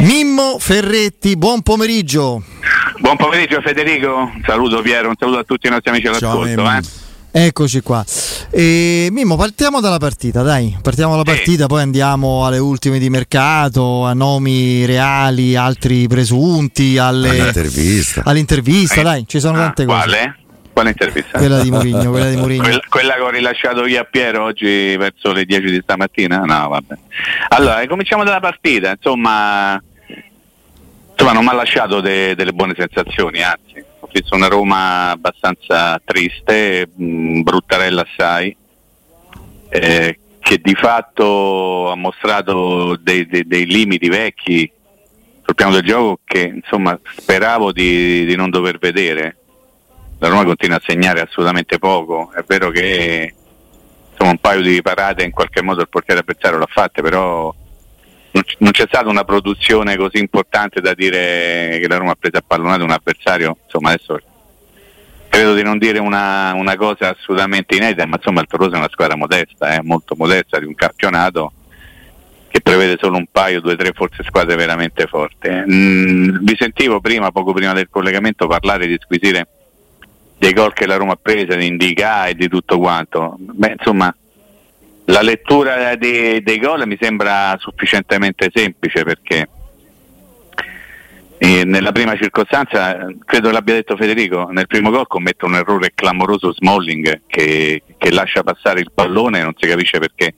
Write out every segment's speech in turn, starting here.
Mimmo Ferretti, buon pomeriggio. Buon pomeriggio Federico, un saluto Piero, un saluto a tutti i nostri amici all'ascolto. Ciao, eh. Eccoci qua. E, Mimmo, partiamo dalla partita, dai. Partiamo dalla partita, poi andiamo alle ultime di mercato, a nomi reali, altri presunti, alle, all'intervista. all'intervista, dai, ci sono tante ah, cose. Quale? Quale intervista? Quella di Mourinho, quella di Mourinho. quella, quella che ho rilasciato io a Piero oggi verso le 10 di stamattina? No, vabbè. Allora, cominciamo dalla partita, insomma, insomma non mi ha lasciato de, delle buone sensazioni, anzi, ho visto una Roma abbastanza triste, mh, bruttarella assai, eh, che di fatto ha mostrato dei, dei, dei, limiti vecchi sul piano del gioco che insomma speravo di, di non dover vedere la Roma continua a segnare assolutamente poco. È vero che insomma, un paio di parate in qualche modo il portiere avversario l'ha fatte, però non, c'è stata una produzione così importante da dire che la Roma ha preso a pallonate un avversario. Insomma, adesso credo di non dire una, una cosa assolutamente inedita, ma insomma il Toroso è una squadra modesta, eh, molto modesta di un campionato che prevede solo un paio, due, tre forse squadre veramente forti. Mm, vi sentivo prima, poco prima del collegamento, parlare di squisire dei gol che la Roma ha preso, di Indica e di tutto quanto. Beh, insomma, la lettura dei, dei gol mi sembra sufficientemente semplice perché eh, nella prima circostanza, credo l'abbia detto Federico, nel primo gol commette un errore clamoroso Smalling che, che lascia passare il pallone, non si capisce perché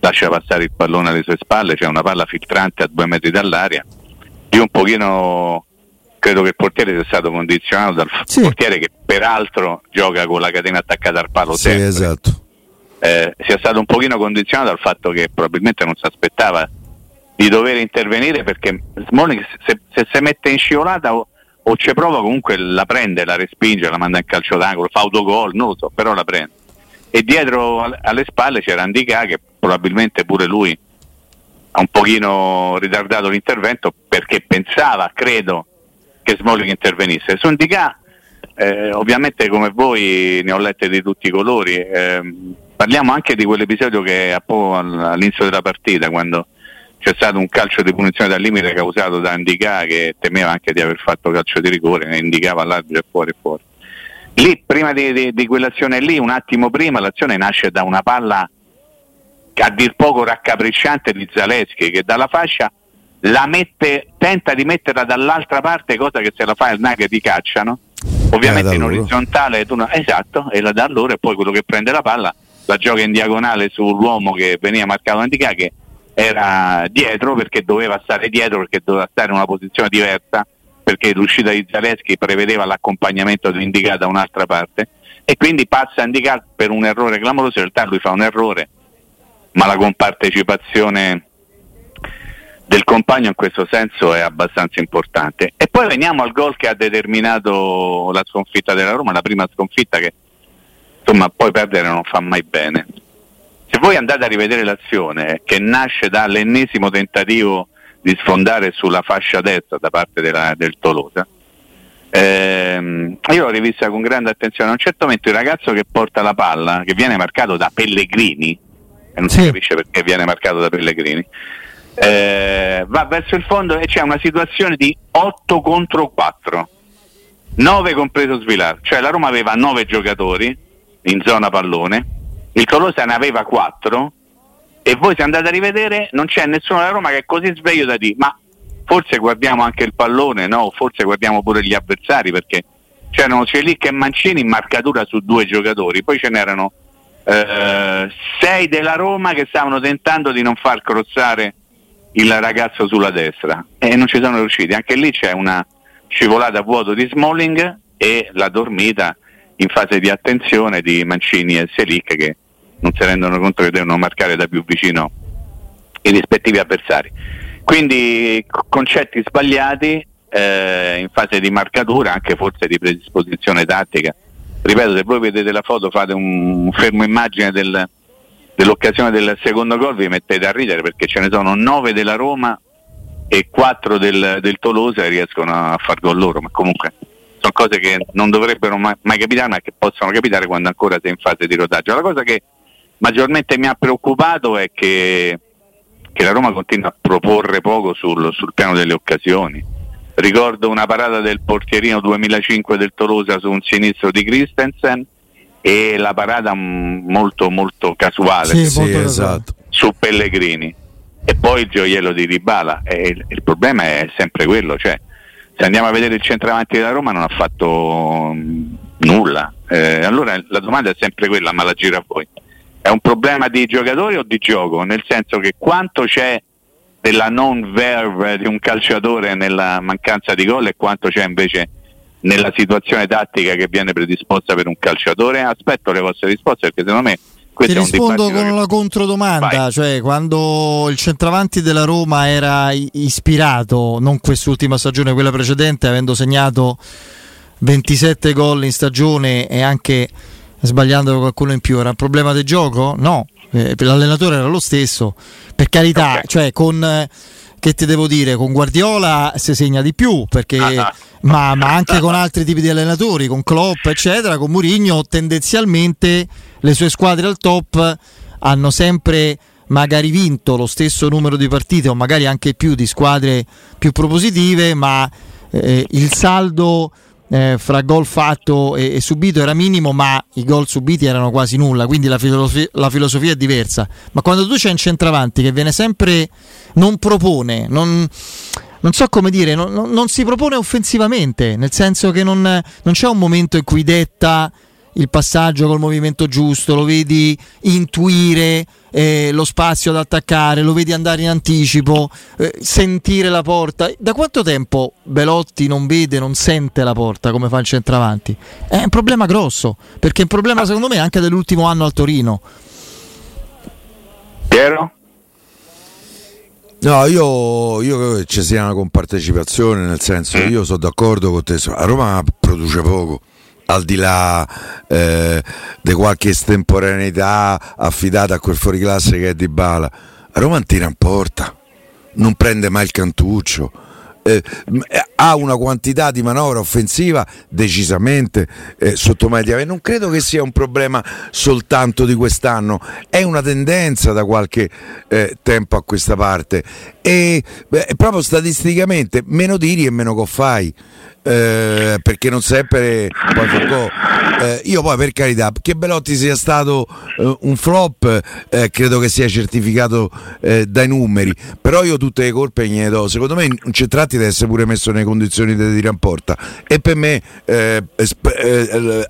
lascia passare il pallone alle sue spalle, c'è cioè una palla filtrante a due metri dall'aria. Io un pochino credo che il portiere sia stato condizionato dal sì. portiere che peraltro gioca con la catena attaccata al palo sì, sempre. esatto. Eh, sia stato un pochino condizionato dal fatto che probabilmente non si aspettava di dover intervenire perché Smalling se, se si mette in scivolata o, o ci prova comunque la prende, la respinge, la manda in calcio d'angolo, fa autogol, non lo so, però la prende. E dietro alle spalle c'era Andica che probabilmente pure lui ha un pochino ritardato l'intervento perché pensava, credo, che Smalling intervenisse. Su Indica, eh, ovviamente come voi ne ho lette di tutti i colori, eh, parliamo anche di quell'episodio che all'inizio della partita, quando c'è stato un calcio di punizione dal limite causato da Indica che temeva anche di aver fatto calcio di rigore e indicava all'arbitro fuori e fuori. Lì, prima di, di, di quell'azione lì, un attimo prima, l'azione nasce da una palla a dir poco raccapricciante di Zaleschi che dalla fascia mette, tenta di metterla dall'altra parte, cosa che se la fa il Naghe ti cacciano. Ovviamente eh, in orizzontale, tu no, esatto, e la dà loro e poi quello che prende la palla la gioca in diagonale sull'uomo che veniva marcato Antica che era dietro perché doveva stare dietro, perché doveva stare in una posizione diversa, perché l'uscita di Zaleschi prevedeva l'accompagnamento di Indica da un'altra parte e quindi passa Indica per un errore clamoroso, in realtà lui fa un errore, ma la compartecipazione del compagno in questo senso è abbastanza importante. E poi veniamo al gol che ha determinato la sconfitta della Roma, la prima sconfitta che insomma poi perdere non fa mai bene. Se voi andate a rivedere l'azione che nasce dall'ennesimo tentativo di sfondare sulla fascia destra da parte della, del Tolosa, ehm, io l'ho rivista con grande attenzione. A un certo momento il ragazzo che porta la palla, che viene marcato da Pellegrini, e non sì. si capisce perché viene marcato da Pellegrini, eh, va verso il fondo e c'è una situazione di 8 contro 4 9 compreso Svilar. Cioè la Roma aveva 9 giocatori in zona pallone il Tolosa ne aveva 4 e voi se andate a rivedere non c'è nessuno della Roma che è così sveglio da dire ma forse guardiamo anche il pallone no? Forse guardiamo pure gli avversari perché c'erano Celic e Mancini in marcatura su due giocatori poi ce n'erano 6 eh, della Roma che stavano tentando di non far crossare il ragazzo sulla destra e non ci sono riusciti. Anche lì c'è una scivolata a vuoto di Smalling e la dormita in fase di attenzione di Mancini e Selic che non si rendono conto che devono marcare da più vicino i rispettivi avversari. Quindi concetti sbagliati eh, in fase di marcatura, anche forse di predisposizione tattica. Ripeto, se voi vedete la foto fate un fermo immagine del, dell'occasione del secondo gol vi mettete a ridere perché ce ne sono 9 della Roma e 4 del, del Tolosa e riescono a far gol loro, ma comunque sono cose che non dovrebbero mai, mai capitare ma che possono capitare quando ancora sei in fase di rodaggio. La cosa che maggiormente mi ha preoccupato è che, che la Roma continua a proporre poco sul, sul piano delle occasioni. Ricordo una parata del portierino 2005 del Tolosa su un sinistro di Christensen e la parata molto molto casuale. Sì, sì, esatto. su Pellegrini. E poi il gioiello di Ribala e il, il, problema è sempre quello cioè se andiamo a vedere il centravanti della Roma non ha fatto mh, nulla. Eh, allora la domanda è sempre quella ma la gira a voi è un problema di giocatori o di gioco? Nel senso che quanto c'è della non verve di un calciatore nella mancanza di gol e quanto c'è invece nella situazione tattica che viene predisposta per un calciatore? Aspetto le vostre risposte perché secondo me ti rispondo con una controdomanda, cioè quando il centravanti della Roma era ispirato, non quest'ultima stagione, quella precedente, avendo segnato 27 gol in stagione e anche sbagliando qualcuno in più, era un problema del gioco? No, eh, l'allenatore era lo stesso, per carità, okay. cioè con che ti devo dire, con Guardiola si segna di più, perché, ah, ma, ma, anche con altri tipi di allenatori, con Klopp, eccetera, con Mourinho tendenzialmente le sue squadre al top hanno sempre magari vinto lo stesso numero di partite o magari anche più di squadre più propositive, ma eh, il saldo eh, fra gol fatto e, e, subito era minimo, ma i gol subiti erano quasi nulla, quindi la, filosofi- la filosofia è diversa. Ma quando tu c'è un centravanti che viene sempre, non propone, non, non so come dire, non, non, si propone offensivamente, nel senso che non, non c'è un momento in cui detta il passaggio col movimento giusto, lo vedi intuire eh, lo spazio ad attaccare, lo vedi andare in anticipo, eh, sentire la porta. Da quanto tempo Belotti non vede, non sente la porta come fa il centravanti? È un problema grosso, perché è un problema secondo me anche dell'ultimo anno al Torino. Piero? No, io, io credo che ci sia una compartecipazione, nel senso mm. io sono d'accordo con te, a Roma produce poco al di là eh, di qualche estemporaneità affidata a quel fuoriclasse che è Di Bala, Roma tira in porta, non prende mai il cantuccio. Eh, ha una quantità di manovra offensiva decisamente eh, sottomedia. E non credo che sia un problema soltanto di quest'anno. È una tendenza da qualche eh, tempo a questa parte. E beh, proprio statisticamente meno tiri e meno coffai eh, perché non sempre poi Foucault, eh, io poi per carità che Belotti sia stato eh, un flop eh, credo che sia certificato eh, dai numeri. Però io tutte le colpe gliene do. Secondo me un centratti deve essere pure messo nelle condizioni di tirare in porta. E per me eh,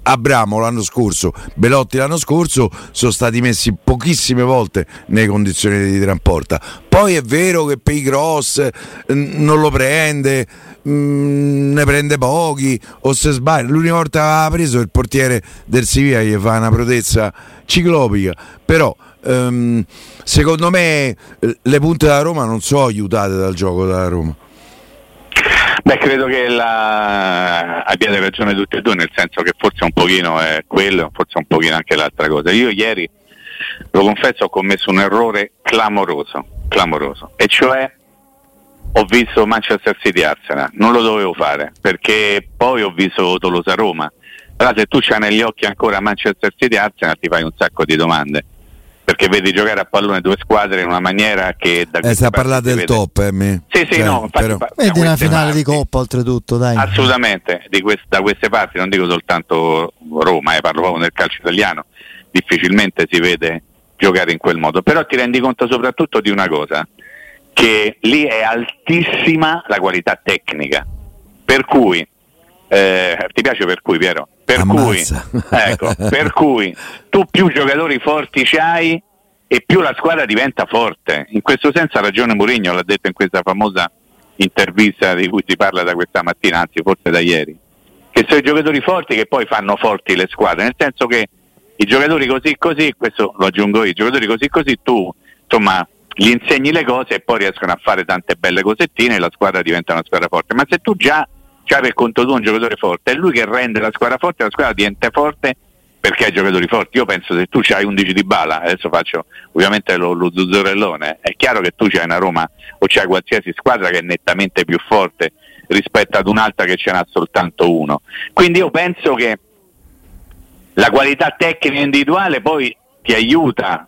Abramo l'anno scorso Belotti l'anno scorso sono stati messi pochissime volte nelle condizioni di tirare in porta. Poi è vero che per i cross non lo prende Mm, ne prende pochi o se sbaglia. L'unica volta che aveva preso il portiere del Siviglia gli fa una protezza ciclopica. Però um, secondo me le punte della Roma non sono aiutate dal gioco della Roma Beh, credo che la... abbiate ragione tutti e due, nel senso che forse un pochino è quello, forse un pochino anche l'altra cosa. Io ieri, lo confesso, ho commesso un errore clamoroso, clamoroso, e cioè ho visto Manchester City Arsenal, non lo dovevo fare perché poi ho visto Tolosa Roma. Allora se tu c'hai negli occhi ancora Manchester City Arsenal ti fai un sacco di domande perché vedi giocare a pallone due squadre in una maniera che da eh, sta parlando del vede. top eh, me. sì sì cioè, no infatti, e di una finale parti, di Coppa oltretutto dai assolutamente quest, da queste parti non dico soltanto Roma eh, parlo proprio nel calcio italiano difficilmente si vede giocare in quel modo però ti rendi conto soprattutto di una cosa che lì è altissima la qualità tecnica. Per cui, eh, ti piace per cui Piero? Per cui, ecco, per cui tu più giocatori forti c'hai e più la squadra diventa forte. In questo senso ha ragione Mourinho, l'ha detto in questa famosa intervista di cui si parla da questa mattina, anzi forse da ieri, che sono i giocatori forti che poi fanno forti le squadre, nel senso che i giocatori così così, questo lo aggiungo io, i giocatori così così tu insomma gli insegni le cose e poi riescono a fare tante belle cosettine e la squadra diventa una squadra forte. Ma se tu già hai per conto tu un giocatore forte, è lui che rende la squadra forte, la squadra diventa forte perché hai giocatori forti. Io penso se tu hai 11 di bala, adesso faccio ovviamente lo, lo zuzzurellone, è chiaro che tu c'hai una Roma o c'hai qualsiasi squadra che è nettamente più forte rispetto ad un'altra che ce n'ha soltanto uno. Quindi io penso che la qualità tecnica individuale poi ti aiuta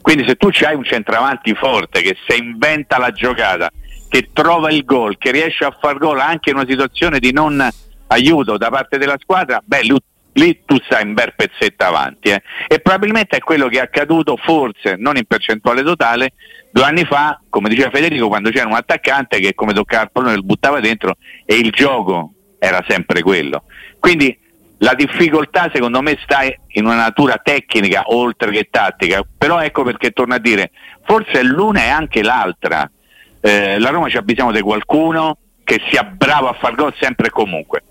Quindi se tu hai un centravanti forte che si inventa la giocata, che trova il gol, che riesce a far gol anche in una situazione di non aiuto da parte della squadra, beh, lui, lì tu stai un bel pezzetto avanti. Eh. E probabilmente è quello che è accaduto, forse non in percentuale totale, due anni fa, come diceva Federico, quando c'era un attaccante che come toccava il pallone lo buttava dentro e il gioco era sempre quello. Quindi la difficoltà secondo me sta in una natura tecnica oltre che tattica, però ecco perché torno a dire, forse l'una e anche l'altra. Eh, la Roma c'ha bisogno di qualcuno che sia bravo a far gol sempre e comunque.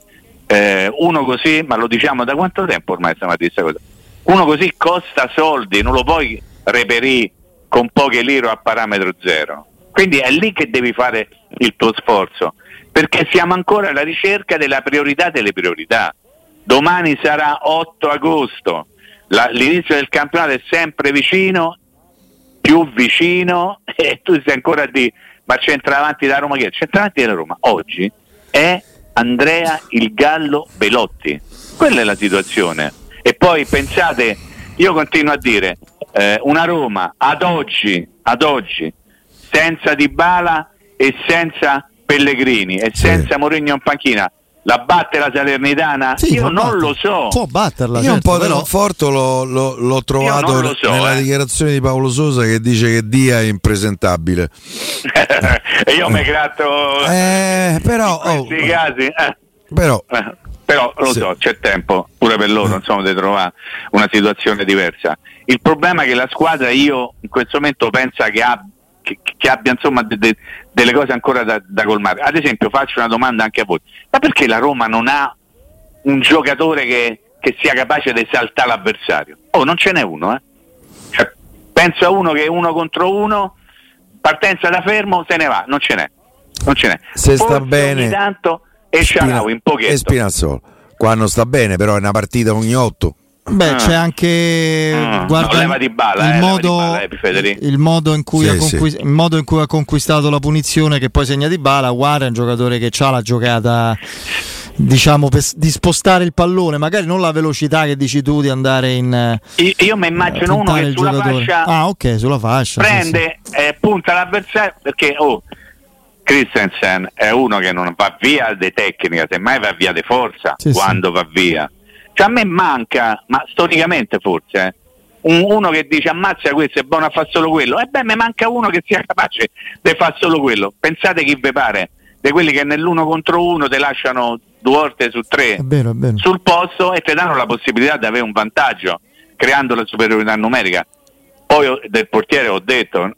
Eh, uno così, ma lo diciamo da quanto tempo ormai stiamo questa cosa? Uno così costa soldi, non lo puoi reperire con poche lire a parametro zero. Quindi è lì che devi fare il tuo sforzo, perché siamo ancora alla ricerca della priorità delle priorità. Domani sarà 8 agosto, La, l'inizio del campionato è sempre vicino, più vicino, e tu sei ancora a ma centravanti da Roma che è? Centravanti della Roma oggi è Andrea il Gallo Belotti. Quella è la situazione. E poi pensate, io continuo a dire, eh, una Roma ad oggi, ad oggi, senza Dybala e senza Pellegrini e sì. senza Mourinho in panchina, la batte la Salernitana? Sì, io non battere. lo so. Può batterla. Io certo, un po' però... di conforto l'ho, l'ho, l'ho trovato lo so, nella eh. dichiarazione di Paolo Sosa che dice che Dia è impresentabile. e io mi gratto eh, però, in questi oh, casi. Eh. Però, eh, però lo sì. so, c'è tempo pure per loro eh. insomma, di trovare una situazione diversa. Il problema è che la squadra io in questo momento penso che abbia che, che, abbia insomma de, de, delle cose ancora da, da, colmare. Ad esempio, faccio una domanda anche a voi: ma perché la Roma non ha un giocatore che, che sia capace di saltare l'avversario? Oh, non ce n'è uno, eh? Cioè, penso a uno che è uno contro uno, partenza da fermo, se ne va, non ce n'è. Non ce n'è. Se Forse sta bene. Tanto e Spina- in pochetto. E Spinazzolo. Quando sta bene, però è una partita ogni otto. Beh, ah. c'è anche ah. guarda, no, il, balla, il, eh, modo, balla, eh, il, modo in cui sì, conquist- sì. il modo in cui ha conquistato la punizione che poi segna di bala. Guarda, è un giocatore che ha la giocata diciamo per, di spostare il pallone, magari non la velocità che dici tu di andare in Io, io mi immagino uno che sulla giocatore. fascia Ah, ok, sulla fascia prende sì, eh, punta l'avversario perché oh Christensen è uno che non va via di tecnica, semmai va via di forza quando va via cioè a me manca, ma storicamente forse, eh, un, uno che dice ammazza questo è buono a fare solo quello, e beh mi manca uno che sia capace di fare solo quello. Pensate chi vi pare, di quelli che nell'uno contro uno ti lasciano due volte su tre è vero, è vero. sul posto e ti danno la possibilità di avere un vantaggio, creando la superiorità numerica. Poi del portiere ho detto,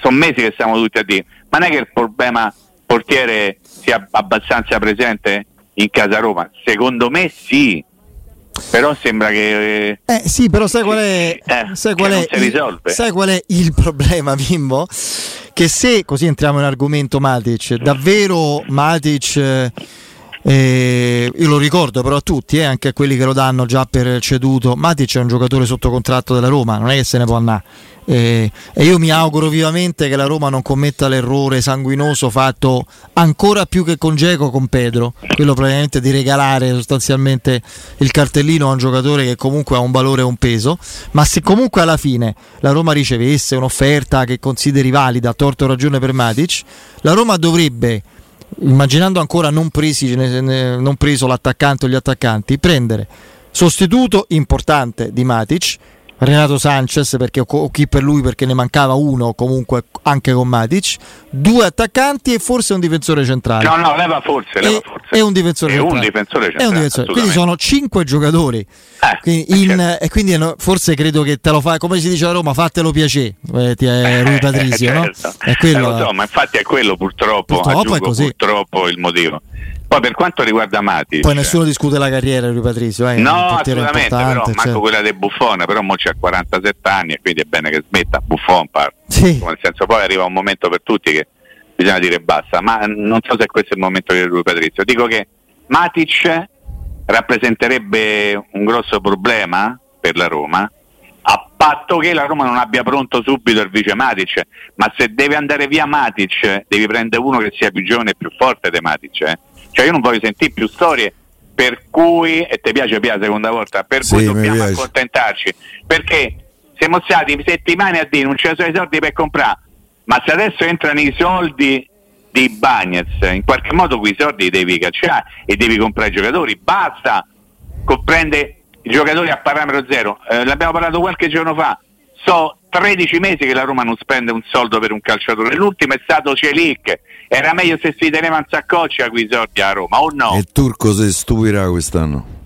sono mesi che stiamo tutti a dire, ma non è che il problema portiere sia abbastanza presente in casa Roma? Secondo me sì, però sembra che eh sì però sai qual è, eh, sai qual è il, sai qual è il problema Bimbo? Che se così entriamo in argomento Matic davvero Matic eh, io lo ricordo però a tutti, eh, anche a quelli che lo danno già per ceduto. Matic è un giocatore sotto contratto della Roma, non è che se ne può andare. Eh, e io mi auguro vivamente che la Roma non commetta l'errore sanguinoso fatto ancora più che con Geco con Pedro, quello probabilmente di regalare sostanzialmente il cartellino a un giocatore che comunque ha un valore e un peso, ma se comunque alla fine la Roma ricevesse un'offerta che consideri valida, a torto ragione per Matic, la Roma dovrebbe immaginando ancora non, presi, non preso l'attaccante o gli attaccanti, prendere sostituto importante di Matic Renato Sanchez perché o chi per lui perché ne mancava uno comunque anche con Matic due attaccanti e forse un difensore centrale no no leva forse, leva e, forse. E un difensore è centrale, un difensore centrale, un difensore. quindi sono cinque giocatori eh, quindi in, certo. e quindi forse credo che te lo fai come si dice a Roma fatelo piacere eh, ti è Rui Patrizio eh, certo. no? è quello, eh, so, ma infatti è quello purtroppo, purtroppo, è così. purtroppo il motivo poi per quanto riguarda Mati, poi cioè... nessuno discute la carriera di Patrizio, eh, no, assolutamente, però manco certo. quella di Buffone, però mo c'ha 47 anni e quindi è bene che smetta Buffon, par. Sì. nel senso poi arriva un momento per tutti che bisogna dire basta, ma non so se questo è il momento di lui Patrizio. Dico che Matic rappresenterebbe un grosso problema per la Roma, a patto che la Roma non abbia pronto subito il vice Matic, ma se deve andare via Matic devi prendere uno che sia più giovane e più forte di Matic. Eh? Cioè io non voglio sentire più storie per cui, e ti piace Pia la seconda volta, per sì, cui dobbiamo accontentarci. Perché siamo stati settimane a dire non c'è i soldi per comprare, ma se adesso entrano i soldi di Bagnets, in qualche modo quei soldi devi cacciare e devi comprare i giocatori, basta comprende i giocatori a parametro zero, eh, l'abbiamo parlato qualche giorno fa, so 13 mesi che la Roma non spende un soldo per un calciatore, l'ultimo è stato Celic, era meglio se si teneva un saccoccia a quei soldi a Roma o no? E il turco si stupirà quest'anno.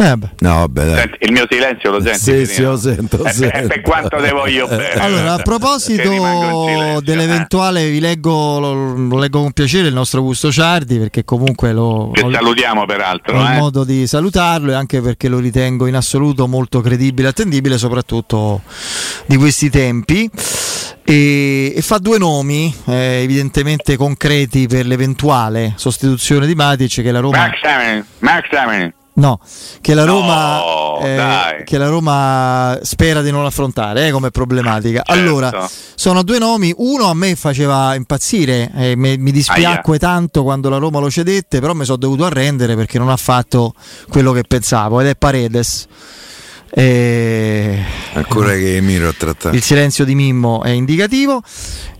Eh no, dai. Senti, il mio silenzio lo senti? Sì, sì, lo sento. Eh, sento. per quanto te voglio bene. Allora, a proposito dell'eventuale, vi leggo, lo, lo, leggo con piacere il nostro Gusto Ciardi perché comunque lo... Che salutiamo peraltro. Ho eh. modo di salutarlo e anche perché lo ritengo in assoluto molto credibile e attendibile, soprattutto di questi tempi. E, e, fa due nomi eh, evidentemente concreti per l'eventuale sostituzione di Matic che la Roma Max Tamen, Max Tamen. No, che la Roma, no, eh, che la Roma spera di non affrontare eh, come problematica. Certo. Allora, sono due nomi. Uno a me faceva impazzire, eh, mi, mi, dispiacque Aia. tanto quando la Roma lo cedette, però mi sono dovuto arrendere perché non ha fatto quello che pensavo, ed è Paredes. E... Ancora che Miro a trattare. Il silenzio di Mimmo è indicativo.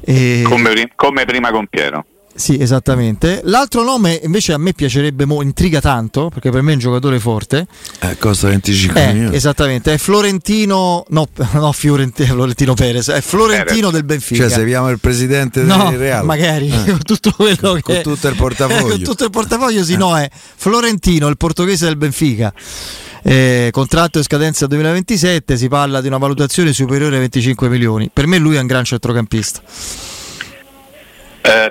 E... Come, come prima con Piero. Sì, esattamente. L'altro nome invece a me piacerebbe, mo, intriga tanto, perché per me è un giocatore forte. Eh, costa 25 eh, milioni. Esattamente, è Florentino, no, no Fiorentino, Florentino Perez, è Florentino del Benfica. Cioè, se abbiamo il presidente no, del Real. magari, eh. con tutto quello che... Con tutto il portafoglio. con tutto il portafoglio, sì, no, è Florentino, il portoghese del Benfica. Eh, contratto in scadenza 2027, si parla di una valutazione superiore ai 25 milioni. Per me lui è un gran centrocampista.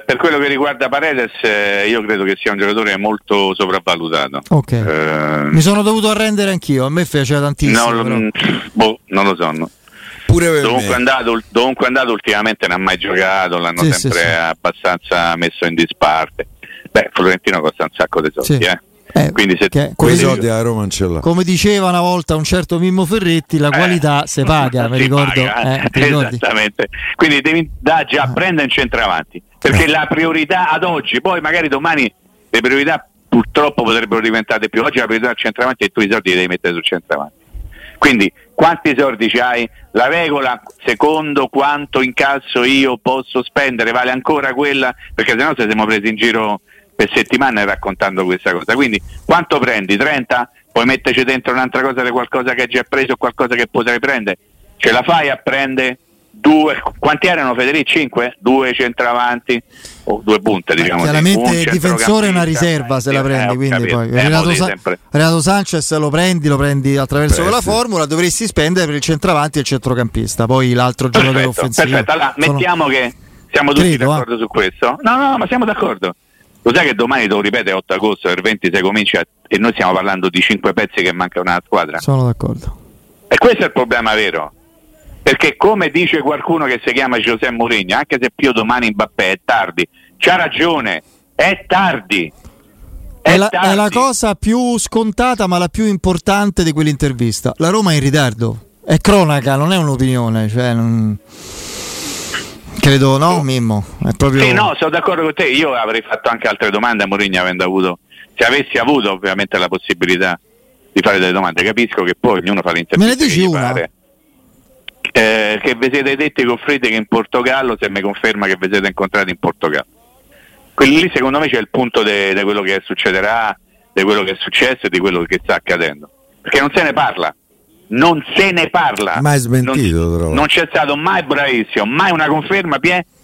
Per quello che riguarda Paredes, eh, io credo che sia un giocatore molto sopravvalutato. Okay. Eh, Mi sono dovuto arrendere anch'io, a me piaceva tantissimo. No, boh, non lo so. No. Pure dovunque, è andato, dovunque è andato ultimamente non ha mai giocato, l'hanno sì, sempre sì, sì. abbastanza messo in disparte. Beh, Florentino costa un sacco di soldi, eh. Eh, quindi se che, quei soldi a Roma non. Come diceva una volta un certo Mimmo Ferretti, la eh, qualità si paga, mi ricordo. Paga, eh, esattamente. Quindi devi da già ah. prendere in centravanti, perché eh. la priorità ad oggi, poi magari domani le priorità purtroppo potrebbero diventare più. Oggi la priorità al centravanti e tu i soldi li devi mettere sul centravanti. Quindi quanti soldi c'hai? La regola secondo quanto incasso io posso spendere vale ancora quella, perché sennò se siamo presi in giro per settimane raccontando questa cosa. Quindi quanto prendi? 30? Puoi metterci dentro un'altra cosa di qualcosa che hai già preso o qualcosa che potrai prendere? Ce la fai a prendere due? Quanti erano Federici? Cinque? Due centravanti o due punte diciamo. chiaramente il difensore è una riserva se la prendi, eh, quindi poi eh, Renato, Sa- Renato, Sanchez lo prendi, lo prendi attraverso Presti. quella formula, dovresti spendere per il centravanti e il centrocampista, poi l'altro giocatore offensivo. Perfetto, allora sono... mettiamo che siamo tutti Credo, d'accordo eh. su questo. No, no, ma siamo d'accordo. Lo sai che domani, te lo ripete, 8 agosto, il 26 comincia e noi stiamo parlando di 5 pezzi che manca una squadra? Sono d'accordo. E questo è il problema vero. Perché come dice qualcuno che si chiama Giuseppe Mourinho, anche se più domani Mbappé è tardi, c'ha ragione, è tardi. È, è, la, è, la, cosa più scontata ma la più importante di quell'intervista. La Roma è in ritardo. È cronaca, non è un'opinione. Cioè non... Credo no, Mimmo. È proprio... Sì, no, sono d'accordo con te. Io avrei fatto anche altre domande a Mourinho avendo avuto, se avessi avuto ovviamente la possibilità di fare delle domande. Capisco che poi ognuno fa l'intervista. Me ne dici una? Eh, che vi siete detti con Friedrich in Portogallo, se mi conferma che vi siete incontrati in Portogallo. Quelli lì secondo me c'è il punto di quello che succederà, di quello che è successo e di quello che sta accadendo. Perché non se ne parla non se ne parla. Mai smentito, non, non c'è stato mai bravissimo, mai una conferma,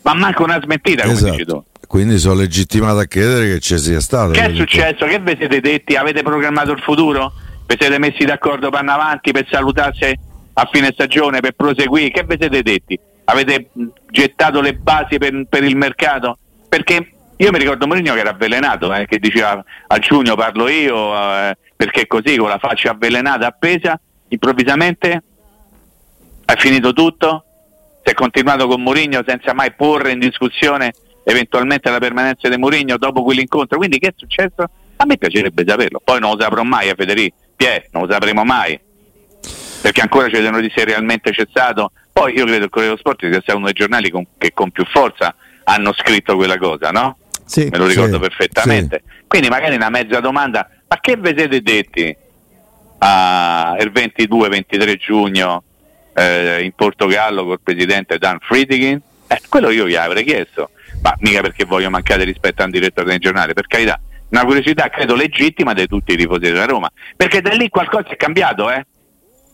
ma manco una smentita, come esatto. dici tu. Quindi sono legittimato a chiedere che ci sia stato. Che è successo? Che vi siete detti? Avete programmato il futuro? Vi siete messi d'accordo per andare avanti, per salutarsi a fine stagione, per proseguire? Che vi siete detti? Avete gettato le basi per, per il mercato? Perché io mi ricordo Mourinho che era avvelenato, eh, che diceva a giugno parlo io, eh, perché così con la faccia avvelenata appesa improvvisamente hai finito tutto, si è continuato con Mourinho senza mai porre in discussione eventualmente la permanenza di Mourinho dopo quell'incontro. Quindi che è successo? A me piacerebbe saperlo. Poi non lo saprò mai, eh, Federico. Pier, non lo sapremo mai. Perché ancora c'è notizia realmente cessato. Poi io credo che il Corriere dello Sport sia stato uno dei giornali con, che con più forza hanno scritto quella cosa, no? Sì, Me lo ricordo sì, perfettamente. Sì. Quindi magari una mezza domanda, ma che vi siete detti? Uh, il 22-23 giugno eh, in Portogallo col presidente Dan Friedkin, eh, quello io gli avrei chiesto, ma mica perché voglio mancare rispetto a un direttore del giornale, per carità, una curiosità credo legittima di tutti i tifosi della Roma, perché da lì qualcosa è cambiato, eh?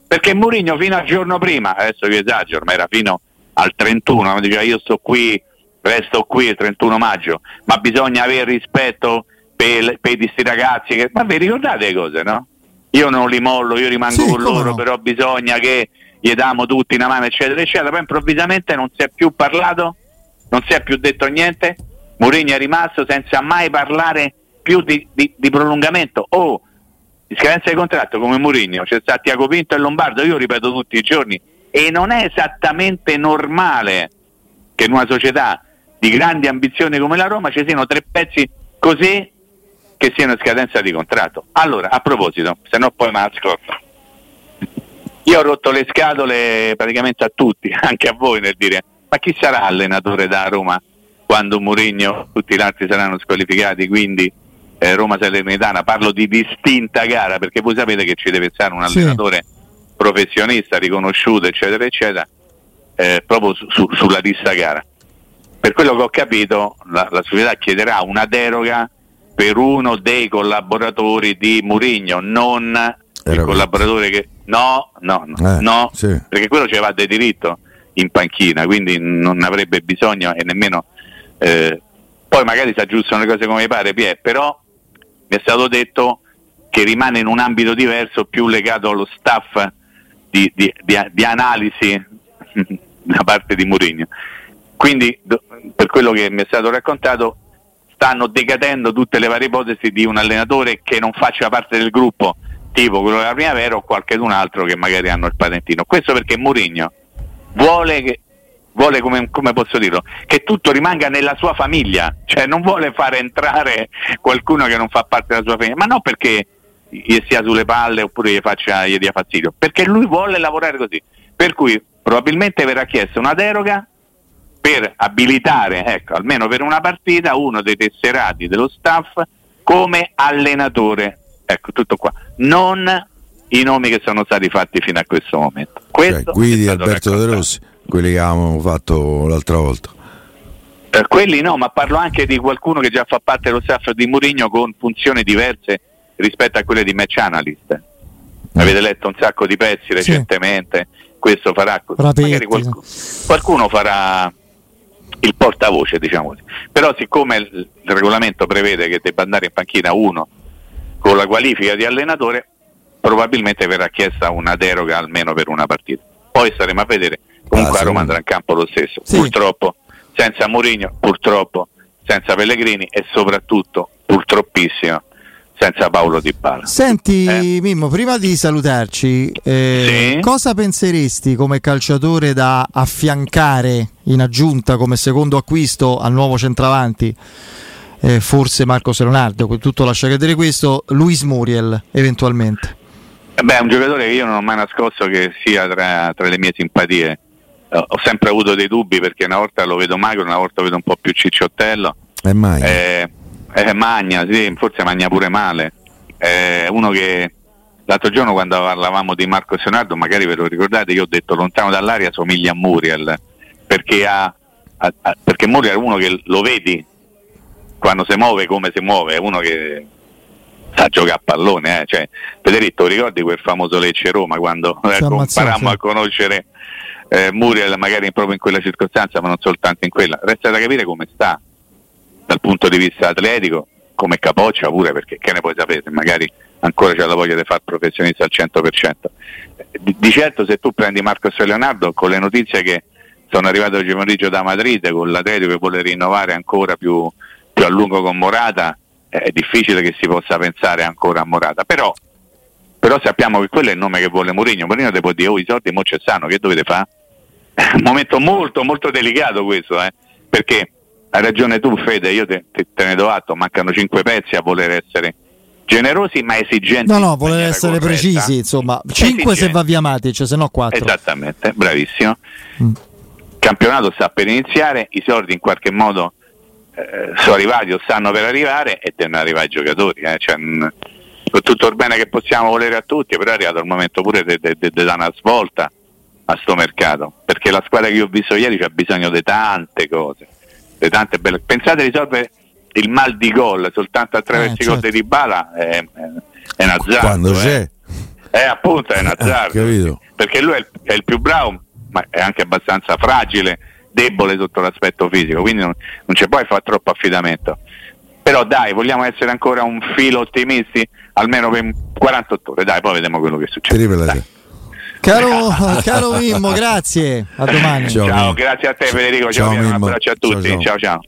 Perché Mourinho fino al giorno prima, adesso io esagero, ma era fino al 31, no? diceva io sto qui, resto qui il 31 maggio, ma bisogna avere rispetto per, per questi ragazzi, che... ma vi ricordate le cose, no? Io non li mollo, io rimango sì, con loro, no? però bisogna che gli diamo tutti una mano, eccetera, eccetera. Poi improvvisamente non si è più parlato, non si è più detto niente. Mourinho è rimasto senza mai parlare più di, di, di prolungamento. O oh, di scadenza di contratto come Mourinho, c'è stato Tiago Pinto e Lombardo, io ripeto tutti i giorni, e non è esattamente normale che in una società di grandi ambizioni come la Roma ci siano tre pezzi così che siano in scadenza di contratto. Allora, a proposito, se no poi mi ascolto. Io ho rotto le scatole praticamente a tutti, anche a voi nel dire ma chi sarà allenatore da Roma quando Mourinho, tutti gli altri saranno squalificati, quindi eh, Roma Salernitana, parlo di distinta gara perché voi sapete che ci deve essere un allenatore sì. professionista, riconosciuto, eccetera, eccetera, eh, proprio su, su, sulla lista gara. Per quello che ho capito la, la società chiederà una deroga per uno dei collaboratori di Murigno, non Era il collaboratore che... No, no, no, eh, no sì. perché quello ci va di diritto in panchina, quindi non avrebbe bisogno e nemmeno... Eh, poi magari si aggiustano le cose come pare, Pier, però mi è stato detto che rimane in un ambito diverso, più legato allo staff di, di, di, di analisi da parte di Mourinho. Quindi, per quello che mi è stato raccontato, stanno decadendo tutte le varie ipotesi di un allenatore che non faccia parte del gruppo, tipo quello della primavera o qualcun altro che magari hanno il patentino. Questo perché Mourinho vuole che vuole come, come, posso dirlo, che tutto rimanga nella sua famiglia, cioè non vuole fare entrare qualcuno che non fa parte della sua famiglia, ma non perché gli sia sulle palle oppure gli, faccia, gli dia fastidio, perché lui vuole lavorare così. Per cui probabilmente verrà chiesta una deroga per abilitare, ecco, almeno per una partita, uno dei tesserati dello staff come allenatore. Ecco, tutto qua. Non i nomi che sono stati fatti fino a questo momento. Questo cioè, Guidi Alberto De Rossi, quelli che avevamo fatto l'altra volta. Per quelli no, ma parlo anche di qualcuno che già fa parte dello staff di Murigno con funzioni diverse rispetto a quelle di match analyst. Mm. Avete letto un sacco di pezzi recentemente, sì. questo farà magari qualcuno, qualcuno farà il portavoce, diciamo così. Però siccome il, regolamento prevede che debba andare in panchina uno con la qualifica di allenatore, probabilmente verrà chiesta una deroga almeno per una partita. Poi staremo a vedere. Comunque ah, a Roma andrà in campo lo stesso. Sì. Purtroppo senza Mourinho, purtroppo senza Pellegrini e soprattutto purtroppissimo senza Paolo Di Bala. Senti eh? Mimmo, prima di salutarci, eh, sì? cosa penseresti come calciatore da affiancare in aggiunta come secondo acquisto al nuovo centravanti? Eh, forse Marco Leonardo, tutto lascia cadere questo, Luis Muriel eventualmente. Eh beh, è un giocatore che io non ho mai nascosto che sia tra, tra le mie simpatie. ho sempre avuto dei dubbi perché una volta lo vedo magro, una volta lo vedo un po' più cicciottello. E mai? Eh, magna, sì, forse magna pure male. Eh, uno che l'altro giorno quando parlavamo di Marco Leonardo, magari ve lo ricordate, io ho detto lontano dall'aria somiglia a Muriel, perché, ha, ha, ha, perché Muriel è uno che lo vedi quando si muove come si muove, è uno che sa giocare a pallone. Eh? Cioè, Federico, ricordi quel famoso Lecce Roma quando eh, imparammo a conoscere eh, Muriel magari proprio in quella circostanza, ma non soltanto in quella. Resta da capire come sta dal punto di vista atletico, come capoccia pure, perché che ne puoi sapere magari ancora c'è la voglia di fare professionista al 100%. Di, di certo se tu prendi Marcos Leonardo con le notizie che sono arrivate oggi pomeriggio da Madrid, con l'Atletico che vuole rinnovare ancora più, più a lungo con Morata, è difficile che si possa pensare ancora a Morata, però, però sappiamo che quello è il nome che vuole Mourinho, Mourinho ti può dire, oh i soldi mo c'è stanno, che dovete fare? È un momento molto molto delicato questo, eh? perché hai ragione tu Fede, io te, te, te, ne do atto, mancano cinque pezzi a voler essere generosi ma esigenti. No, no, voler essere corretta. precisi, insomma, 5 se va via Matic, se no 4. Esattamente, bravissimo. Mm. Il campionato sta per iniziare, i soldi in qualche modo eh, sono arrivati o stanno per arrivare e devono arrivare i giocatori. Eh. Cioè, mh, tutto il bene che possiamo volere a tutti, però è arrivato il momento pure di dare una svolta a sto mercato, perché la squadra che ho visto ieri ha bisogno di tante cose, di tante belle. Pensate a risolvere il mal di gol soltanto attraverso eh, i certo. gol di Bala è, è un azzardo. Quando eh. c'è? Eh, appunto, è un azzardo. Eh, perché lui è il, è il, più bravo, ma è anche abbastanza fragile, debole sotto l'aspetto fisico, quindi non, non ci puoi fare troppo affidamento. Però dai, vogliamo essere ancora un filo ottimisti, almeno per 48 ore, dai, poi vediamo quello che succede. Caro, caro Mimmo, grazie. A domani. Ciao, ciao grazie a te Federico. Ciao, ciao un abbraccio a tutti. ciao. ciao. ciao.